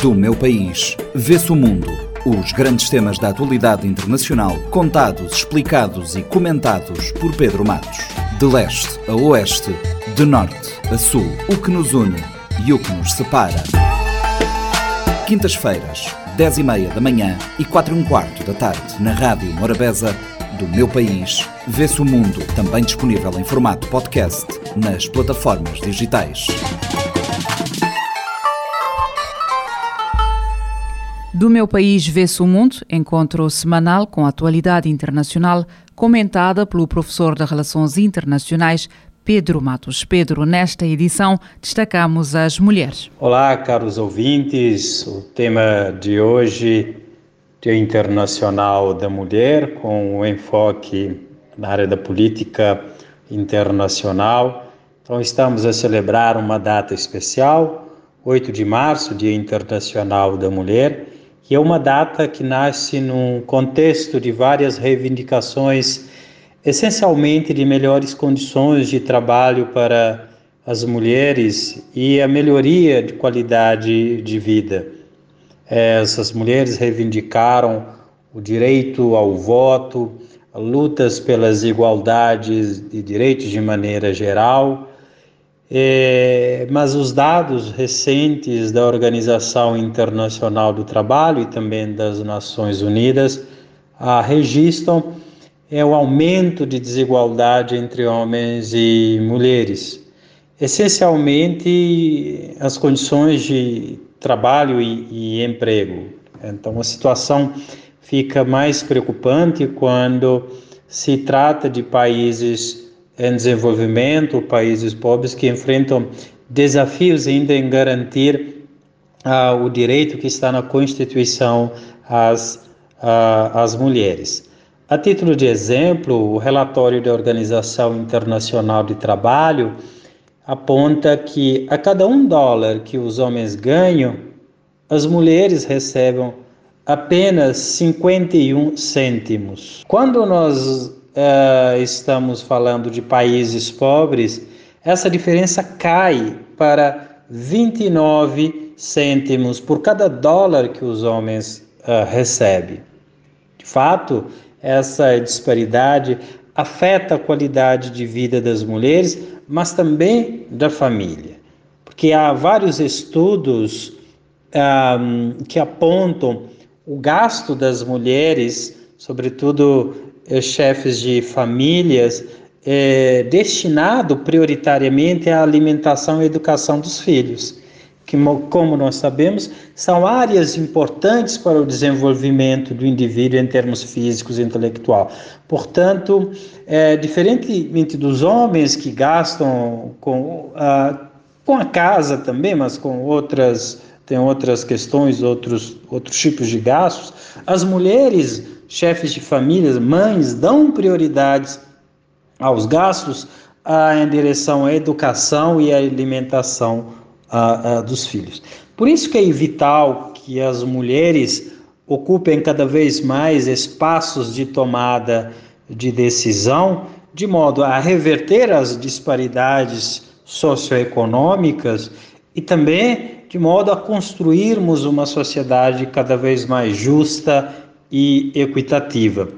Do meu país, vê-se o mundo. Os grandes temas da atualidade internacional, contados, explicados e comentados por Pedro Matos. De leste a oeste, de norte a sul, o que nos une e o que nos separa. Quintas-feiras, 10 e meia da manhã e 4 e um quarto da tarde, na Rádio Morabeza, do meu país, vê-se o mundo, também disponível em formato podcast nas plataformas digitais. Do meu país vê-se o mundo, encontro semanal com a atualidade internacional, comentada pelo professor de Relações Internacionais Pedro Matos. Pedro, nesta edição destacamos as mulheres. Olá, caros ouvintes. O tema de hoje, Dia Internacional da Mulher, com o um enfoque na área da política internacional. Então, estamos a celebrar uma data especial, 8 de março, Dia Internacional da Mulher que é uma data que nasce num contexto de várias reivindicações, essencialmente de melhores condições de trabalho para as mulheres e a melhoria de qualidade de vida. Essas mulheres reivindicaram o direito ao voto, lutas pelas igualdades de direitos de maneira geral é, mas os dados recentes da Organização Internacional do Trabalho e também das Nações Unidas ah, registram é, o aumento de desigualdade entre homens e mulheres, essencialmente as condições de trabalho e, e emprego. Então, a situação fica mais preocupante quando se trata de países em desenvolvimento, países pobres que enfrentam desafios ainda em garantir uh, o direito que está na Constituição às, uh, às mulheres. A título de exemplo, o relatório da Organização Internacional de Trabalho aponta que a cada um dólar que os homens ganham, as mulheres recebem apenas 51 cêntimos. Quando nós uh, estamos falando de países pobres, essa diferença cai para 29 cêntimos por cada dólar que os homens uh, recebem. De fato, essa disparidade afeta a qualidade de vida das mulheres, mas também da família, porque há vários estudos um, que apontam o gasto das mulheres, sobretudo chefes de famílias é, destinado prioritariamente à alimentação e educação dos filhos, que, como nós sabemos, são áreas importantes para o desenvolvimento do indivíduo em termos físicos e intelectual. Portanto, é, diferentemente dos homens que gastam com a, com a casa também, mas com outras tem outras questões, outros outros tipos de gastos, as mulheres chefes de famílias, mães, dão prioridades aos gastos ah, em direção à educação e à alimentação ah, ah, dos filhos. Por isso que é vital que as mulheres ocupem cada vez mais espaços de tomada de decisão, de modo a reverter as disparidades socioeconômicas e também de modo a construirmos uma sociedade cada vez mais justa e equitativa.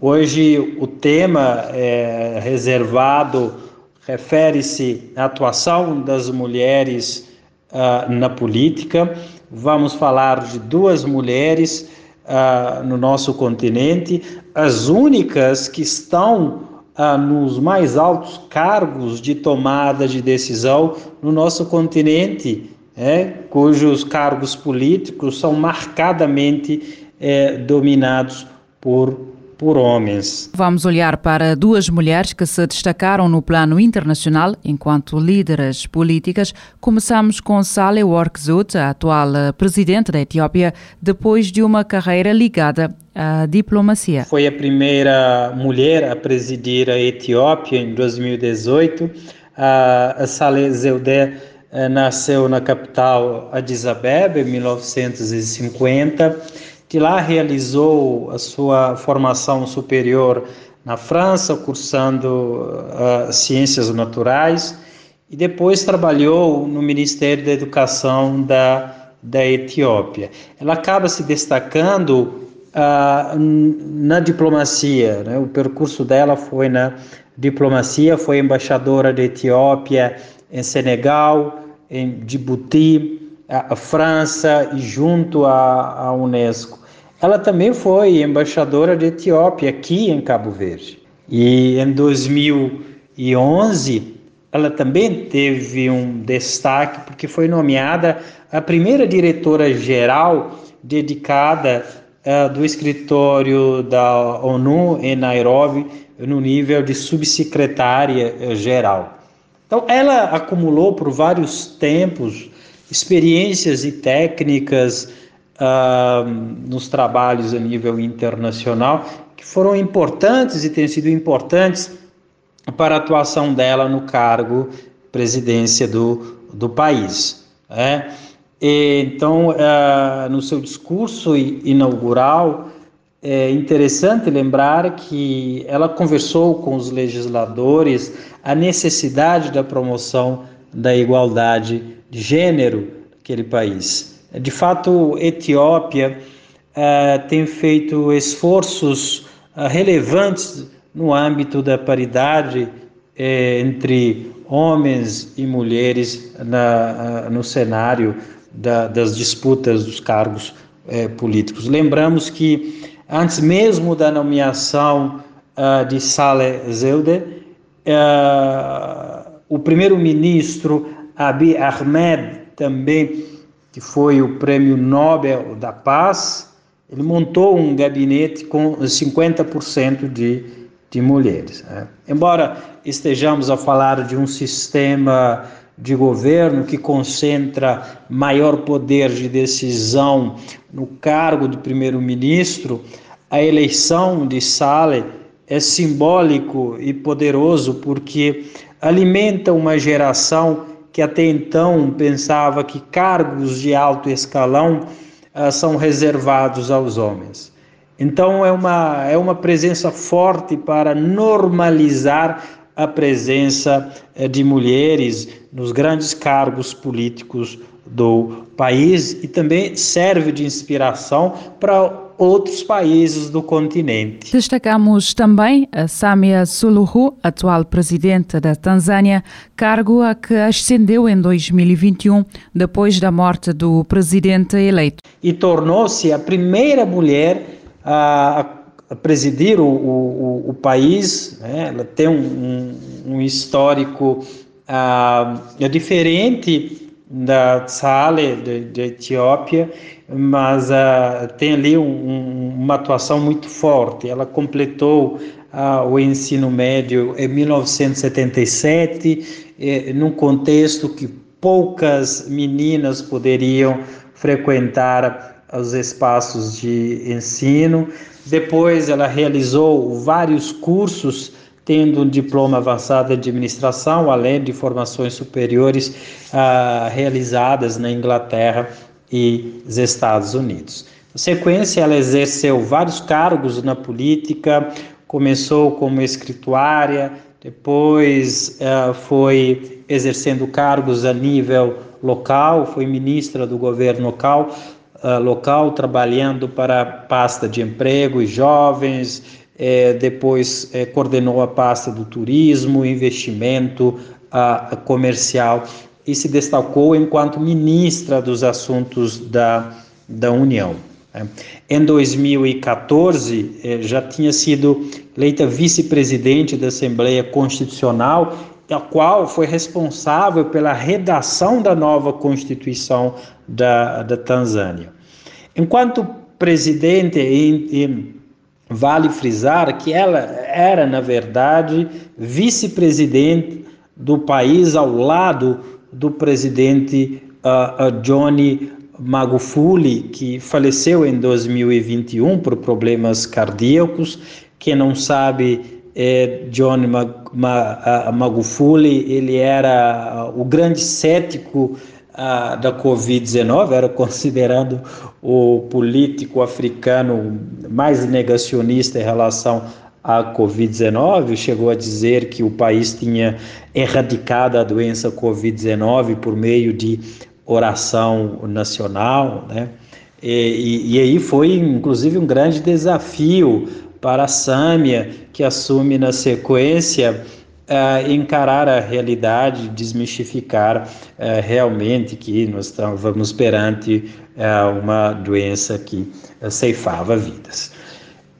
Hoje o tema é reservado refere-se à atuação das mulheres uh, na política. Vamos falar de duas mulheres uh, no nosso continente, as únicas que estão uh, nos mais altos cargos de tomada de decisão no nosso continente, é, cujos cargos políticos são marcadamente é, dominados por por homens. Vamos olhar para duas mulheres que se destacaram no plano internacional enquanto líderes políticas. Começamos com Saleh Workzut, a atual presidente da Etiópia, depois de uma carreira ligada à diplomacia. Foi a primeira mulher a presidir a Etiópia em 2018. A Saleh Zeudé eh, nasceu na capital Addis Abeba em 1950 de lá realizou a sua formação superior na França, cursando uh, ciências naturais, e depois trabalhou no Ministério da Educação da da Etiópia. Ela acaba se destacando ah, na diplomacia. Né? O percurso dela foi na diplomacia, foi embaixadora da Etiópia em Senegal, em Djibouti, a, a França e junto à, à Unesco. Ela também foi embaixadora da Etiópia aqui em Cabo Verde. E em 2011, ela também teve um destaque porque foi nomeada a primeira diretora geral dedicada uh, do escritório da ONU em Nairobi no nível de subsecretária eh, geral. Então, ela acumulou por vários tempos experiências e técnicas uh, nos trabalhos a nível internacional que foram importantes e têm sido importantes para a atuação dela no cargo presidência do, do país. Né? então, uh, no seu discurso inaugural, é interessante lembrar que ela conversou com os legisladores a necessidade da promoção da igualdade de gênero naquele país. De fato, Etiópia uh, tem feito esforços uh, relevantes no âmbito da paridade eh, entre homens e mulheres na, uh, no cenário da, das disputas dos cargos políticos. Lembramos que antes mesmo da nomeação de Saleh Zewde, o primeiro-ministro Abiy Ahmed também, que foi o prêmio Nobel da Paz, ele montou um gabinete com 50% de, de mulheres. Né? Embora estejamos a falar de um sistema de governo que concentra maior poder de decisão no cargo de primeiro-ministro, a eleição de Saleh é simbólico e poderoso porque alimenta uma geração que até então pensava que cargos de alto escalão uh, são reservados aos homens. Então é uma, é uma presença forte para normalizar a presença uh, de mulheres nos grandes cargos políticos do país e também serve de inspiração para outros países do continente. Destacamos também a Samia Suluhu, atual presidente da Tanzânia, cargo a que ascendeu em 2021, depois da morte do presidente eleito. E tornou-se a primeira mulher a, presidir o, o, o país. Né? Ela tem um, um, histórico uh, diferente da Sale, da Etiópia, mas uh, tem ali um, um, uma atuação muito forte. Ela completou uh, o ensino médio em 1977, eh, num contexto que poucas meninas poderiam frequentar os espaços de ensino. Depois, ela realizou vários cursos tendo um diploma avançado de administração, além de formações superiores ah, realizadas na Inglaterra e nos Estados Unidos. Na sequência, ela exerceu vários cargos na política, começou como escrituária, depois uh, foi exercendo cargos a nível local, foi ministra do governo local, uh, local trabalhando para a pasta de emprego e jovens, é, depois é, coordenou a pasta do turismo, investimento a comercial e se destacou enquanto ministra dos assuntos da, da União. Né. Em 2014, é, já tinha sido eleita vice-presidente da Assembleia Constitucional, a qual foi responsável pela redação da nova Constituição da, da Tanzânia. Enquanto presidente em, em Vale frisar que ela era, na verdade, vice-presidente do país ao lado do presidente uh, uh, Johnny Magufuli, que faleceu em 2021 por problemas cardíacos. Quem não sabe, é Johnny Mag uh, Magufuli, ele era o grande cético a, da Covid-19, era considerado o político africano mais negacionista em relação à Covid-19, chegou a dizer que o país tinha erradicado a doença Covid-19 por meio de oração nacional, né? E, e, e, aí foi inclusive um grande desafio para a Sâmia, que assume na sequência uh, encarar a realidade, desmistificar uh, realmente que nós estávamos perante uh, uma doença que ceifava vidas.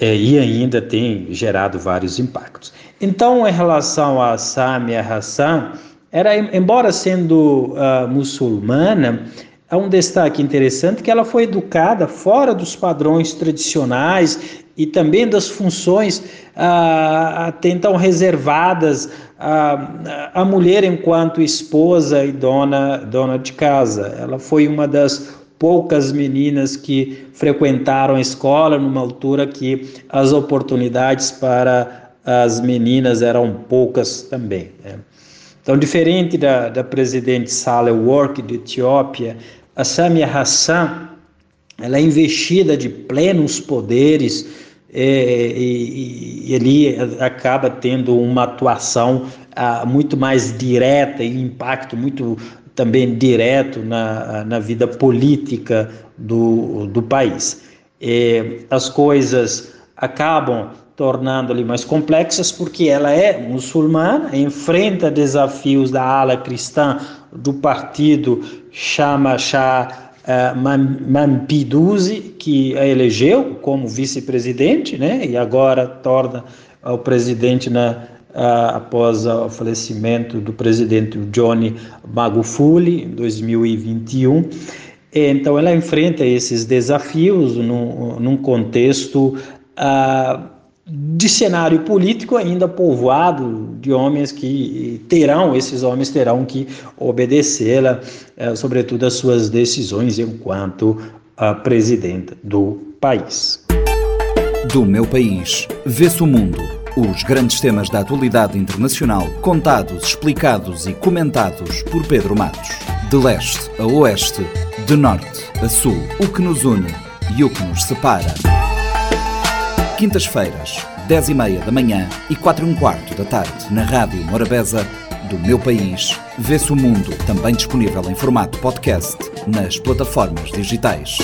E ainda tem gerado vários impactos. Então, em relação a Samia Hassan, era, embora sendo muçulmana, há um destaque interessante que ela foi educada fora dos padrões tradicionais e também das funções ah, até então reservadas à, à mulher enquanto esposa e dona, dona de casa. Ela foi uma das poucas meninas que frequentaram a escola numa altura que as oportunidades para as meninas eram poucas também. Né? Então, diferente da, da presidente Saleh Work de Etiópia, a Samia Hassan ela é investida de plenos poderes é, e, e, ele acaba tendo uma atuação ah, muito mais direta e impacto muito também direto na, na vida política do, do país. É, as coisas acabam tornando-lhe mais complexas porque ela é muçulmana, enfrenta desafios da ala cristã do partido chama Shah uh, Mampiduzi, que a elegeu como vice-presidente, né, e agora torna o presidente na, uh, após o falecimento do presidente Johnny Magufuli, em 2021. Então, ela enfrenta esses desafios num, num contexto uh, de cenário político ainda povoado de homens que terão, esses homens terão que obedecê-la, é, sobretudo às suas decisões enquanto a presidenta do país. Do meu país, vê-se o mundo. Os grandes temas da atualidade internacional, contados, explicados e comentados por Pedro Matos. De leste a oeste, de norte a sul, o que nos une e o que nos separa. Quintas-feiras, 10 e meia da manhã e 4 e um quarto da tarde, na Rádio Morabeza, do meu país. Vê-se o mundo, também disponível em formato podcast nas plataformas digitais.